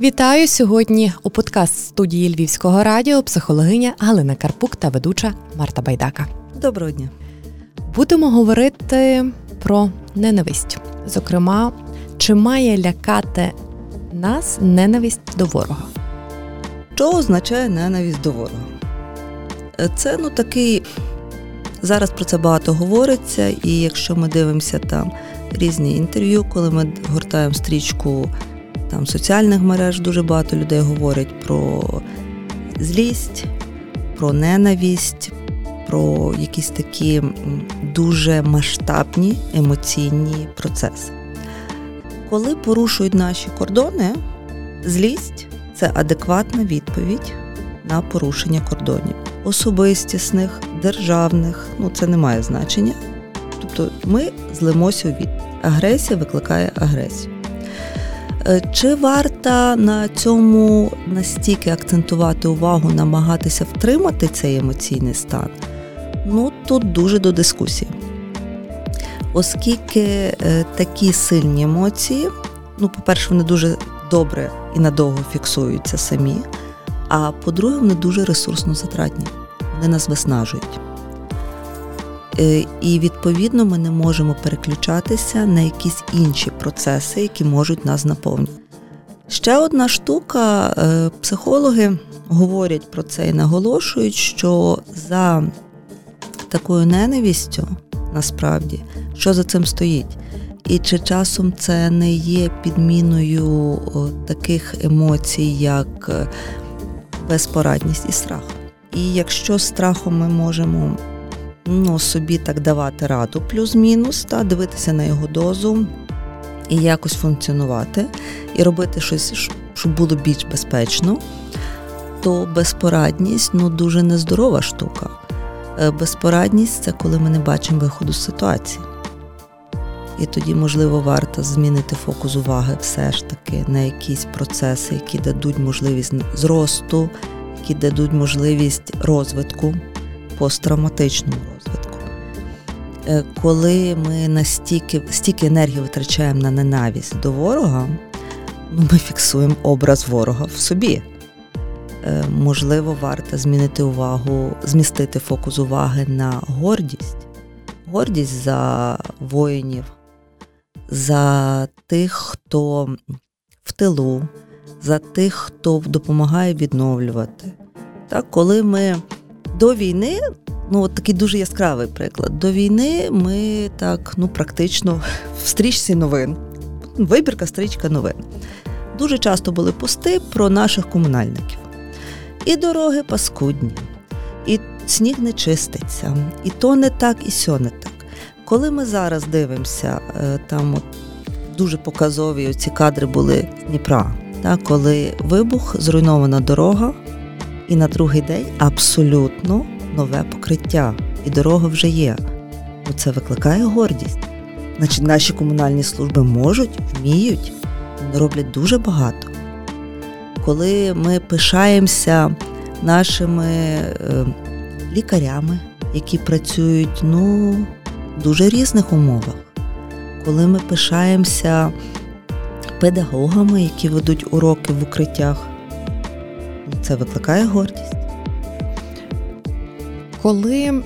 Вітаю сьогодні у подкаст студії Львівського радіо психологиня Галина Карпук та ведуча Марта Байдака. Доброго дня. Будемо говорити про ненависть. Зокрема, чи має лякати нас ненависть до ворога? Що означає ненависть до ворога? Е, це ну такий. Зараз про це багато говориться, і якщо ми дивимося там різні інтерв'ю, коли ми гортаємо стрічку там соціальних мереж, дуже багато людей говорять про злість, про ненависть, про якісь такі дуже масштабні емоційні процеси. Коли порушують наші кордони, злість це адекватна відповідь на порушення кордонів, особистісних, державних, ну це не має значення. Тобто ми злимося у від. Агресія викликає агресію. Е, чи варто на цьому настільки акцентувати увагу, намагатися втримати цей емоційний стан? Ну тут дуже до дискусії. Оскільки е, такі сильні емоції, ну, по-перше, вони дуже добре і надовго фіксуються самі, а по-друге, вони дуже ресурсно затратні, вони нас виснажують. Е, і відповідно ми не можемо переключатися на якісь інші процеси, які можуть нас наповнити. Ще одна штука, е, психологи говорять про це і наголошують, що за такою ненавістю насправді, що за цим стоїть. І чи часом це не є підміною таких емоцій, як е, безпорадність і страх. І якщо страхом ми можемо ну, собі так давати раду, плюс-мінус, та дивитися на його дозу і якось функціонувати, і робити щось, щоб було більш безпечно, то безпорадність ну, дуже нездорова штука. Е, безпорадність це коли ми не бачимо виходу з ситуації. І тоді, можливо, варто змінити фокус уваги все ж таки на якісь процеси, які дадуть можливість зросту, які дадуть можливість розвитку, посттравматичному розвитку. Е, коли ми настільки стільки енергії витрачаємо на ненависть до ворога, ну, ми фіксуємо образ ворога в собі. Е, можливо, варто змінити увагу, змістити фокус уваги на гордість, гордість за воїнів, за тих, хто в тилу, за тих, хто допомагає відновлювати. Так, Коли ми до війни, ну от такий дуже яскравий приклад, до війни ми так ну, практично в стрічці новин, вибірка стрічка новин. Дуже часто були пости про наших комунальників. І дороги паскудні, і сніг не чиститься, і то не так, і сьо не так. Коли ми зараз дивимося, е, там от дуже показові ці кадри були з Дніпра, так, коли вибух, зруйнована дорога, і на другий день абсолютно нове покриття, і дорога вже є. Це викликає гордість. Значить, наші комунальні служби можуть, вміють, вони роблять дуже багато коли ми пишаємося нашими е, лікарями, які працюють ну, в дуже різних умовах, коли ми пишаємося педагогами, які ведуть уроки в укриттях, це викликає гордість. Коли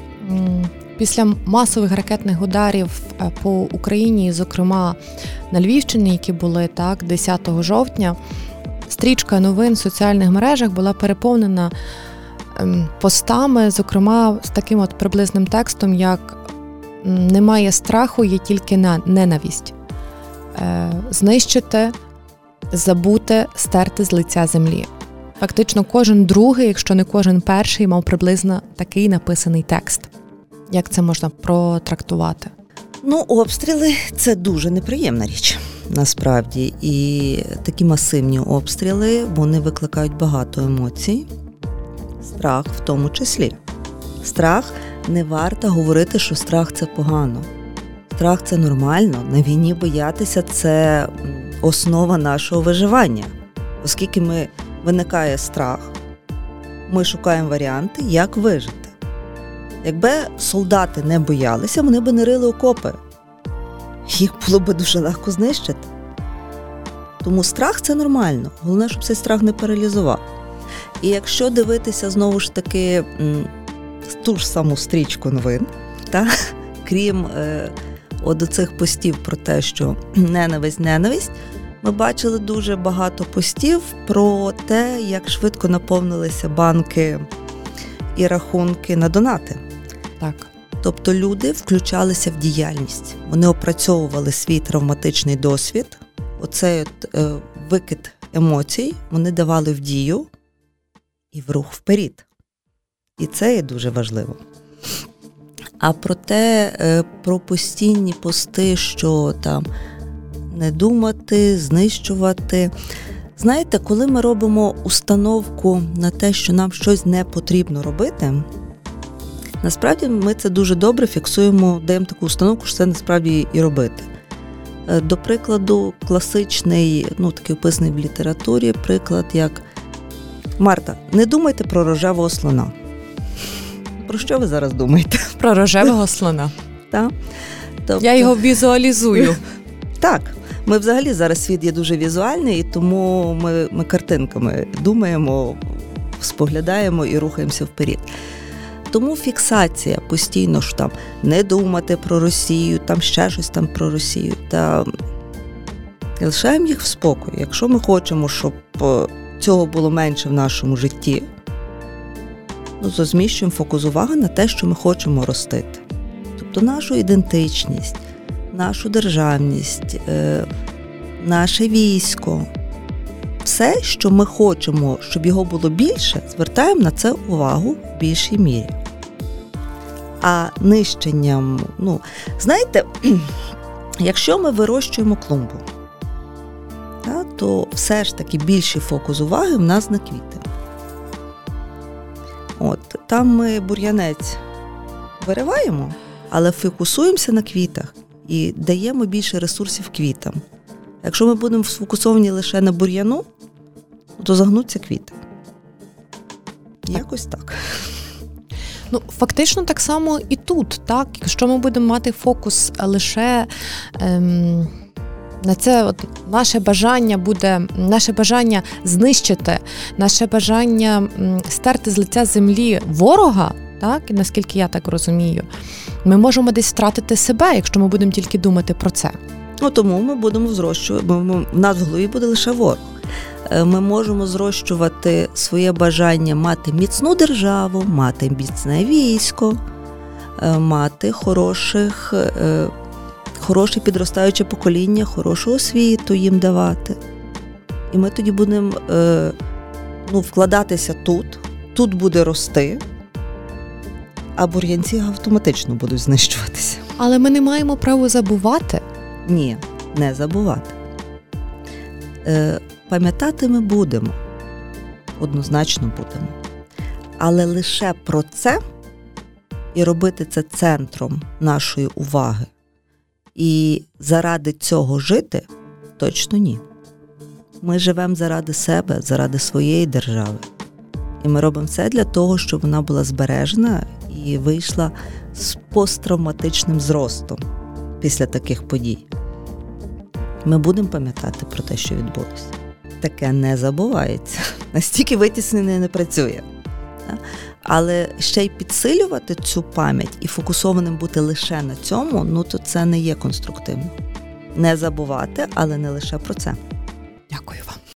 після масових ракетних ударів е, по Україні, зокрема на Львівщині, які були так 10 жовтня, стрічка новин в соціальних мережах була переповнена ем, постами, зокрема з таким от приблизним текстом, як немає страху, є тільки ненависть. Е, знищити, забути, стерти з лиця землі. Фактично, кожен другий, якщо не кожен перший, мав приблизно такий написаний текст. Як це можна протрактувати? Ну, обстріли це дуже неприємна річ насправді. І такі масивні обстріли вони викликають багато емоцій, страх в тому числі. Страх не варто говорити, що страх це погано. Страх це нормально. На війні боятися це основа нашого виживання. Оскільки ми виникає страх, ми шукаємо варіанти, як вижити. Якби солдати не боялися, вони б не рили окопи їх було би дуже легко знищити. Тому страх це нормально. Головне, щоб цей страх не паралізував. І якщо дивитися знову ж таки ту ж саму стрічку новин, та, крім е, от цих постів про те, що ненависть, ненависть, ми бачили дуже багато постів про те, як швидко наповнилися банки і рахунки на донати. Так. Тобто люди включалися в діяльність, вони опрацьовували свій травматичний досвід, оцей от, е, викид емоцій вони давали в дію і в рух вперед. І це є дуже важливо. А про те, е, про постійні пости, що там не думати, знищувати. Знаєте, коли ми робимо установку на те, що нам щось не потрібно робити, насправді ми це дуже добре фіксуємо, даємо таку установку, що це насправді і робити. Е, до прикладу, класичний, ну такий описаний в літературі, приклад як Марта, не думайте про рожевого слона. Про що ви зараз думаєте? Про рожевого слона. Так. Тобто... Я його візуалізую. Так. Ми взагалі зараз світ є дуже візуальний, і тому ми ми картинками думаємо, споглядаємо і рухаємося вперед. Тому фіксація постійно ж там не думати про Росію, там ще щось там про Росію. Та лишаємо їх в спокої. Якщо ми хочемо, щоб е, цього було менше в нашому житті, ну, то зміщуємо фокус уваги на те, що ми хочемо ростити. Тобто нашу ідентичність, нашу державність, е, наше військо. Все, що ми хочемо, щоб його було більше, звертаємо на це увагу в більшій мірі. А нищенням, ну, знаєте, якщо ми вирощуємо клумбу, то все ж таки більший фокус уваги в нас на квіти. От, Там ми бур'янець вириваємо, але фокусуємося на квітах і даємо більше ресурсів квітам. Якщо ми будемо сфокусовані лише на бур'яну, то загнуться квіти. Якось так. Ну, фактично, так само і тут, так. Якщо ми будемо мати фокус лише. Ем... На це от наше бажання буде, наше бажання знищити, наше бажання стерти з лиця землі ворога, так наскільки я так розумію, ми можемо десь втратити себе, якщо ми будемо тільки думати про це. Ну тому ми будемо зрощувати, в нас в голові буде лише ворог. Е, ми можемо зрощувати своє бажання мати міцну державу, мати міцне військо, е, мати хороших, е, хороше підростаюче покоління, хорошу освіту їм давати. І ми тоді будемо ну, вкладатися тут, тут буде рости, а бур'янці автоматично будуть знищуватися. Але ми не маємо права забувати. Ні, не забувати. Е, Пам'ятати ми будемо, однозначно будемо. Але лише про це і робити це центром нашої уваги. І заради цього жити точно ні. Ми живемо заради себе, заради своєї держави. І ми робимо все для того, щоб вона була збережена і вийшла з посттравматичним зростом після таких подій. Ми будемо пам'ятати про те, що відбулося. Таке не забувається. Настільки витіснене не працює. Але ще й підсилювати цю пам'ять і фокусованим бути лише на цьому, ну то це не є конструктивно. Не забувати, але не лише про це. Дякую вам.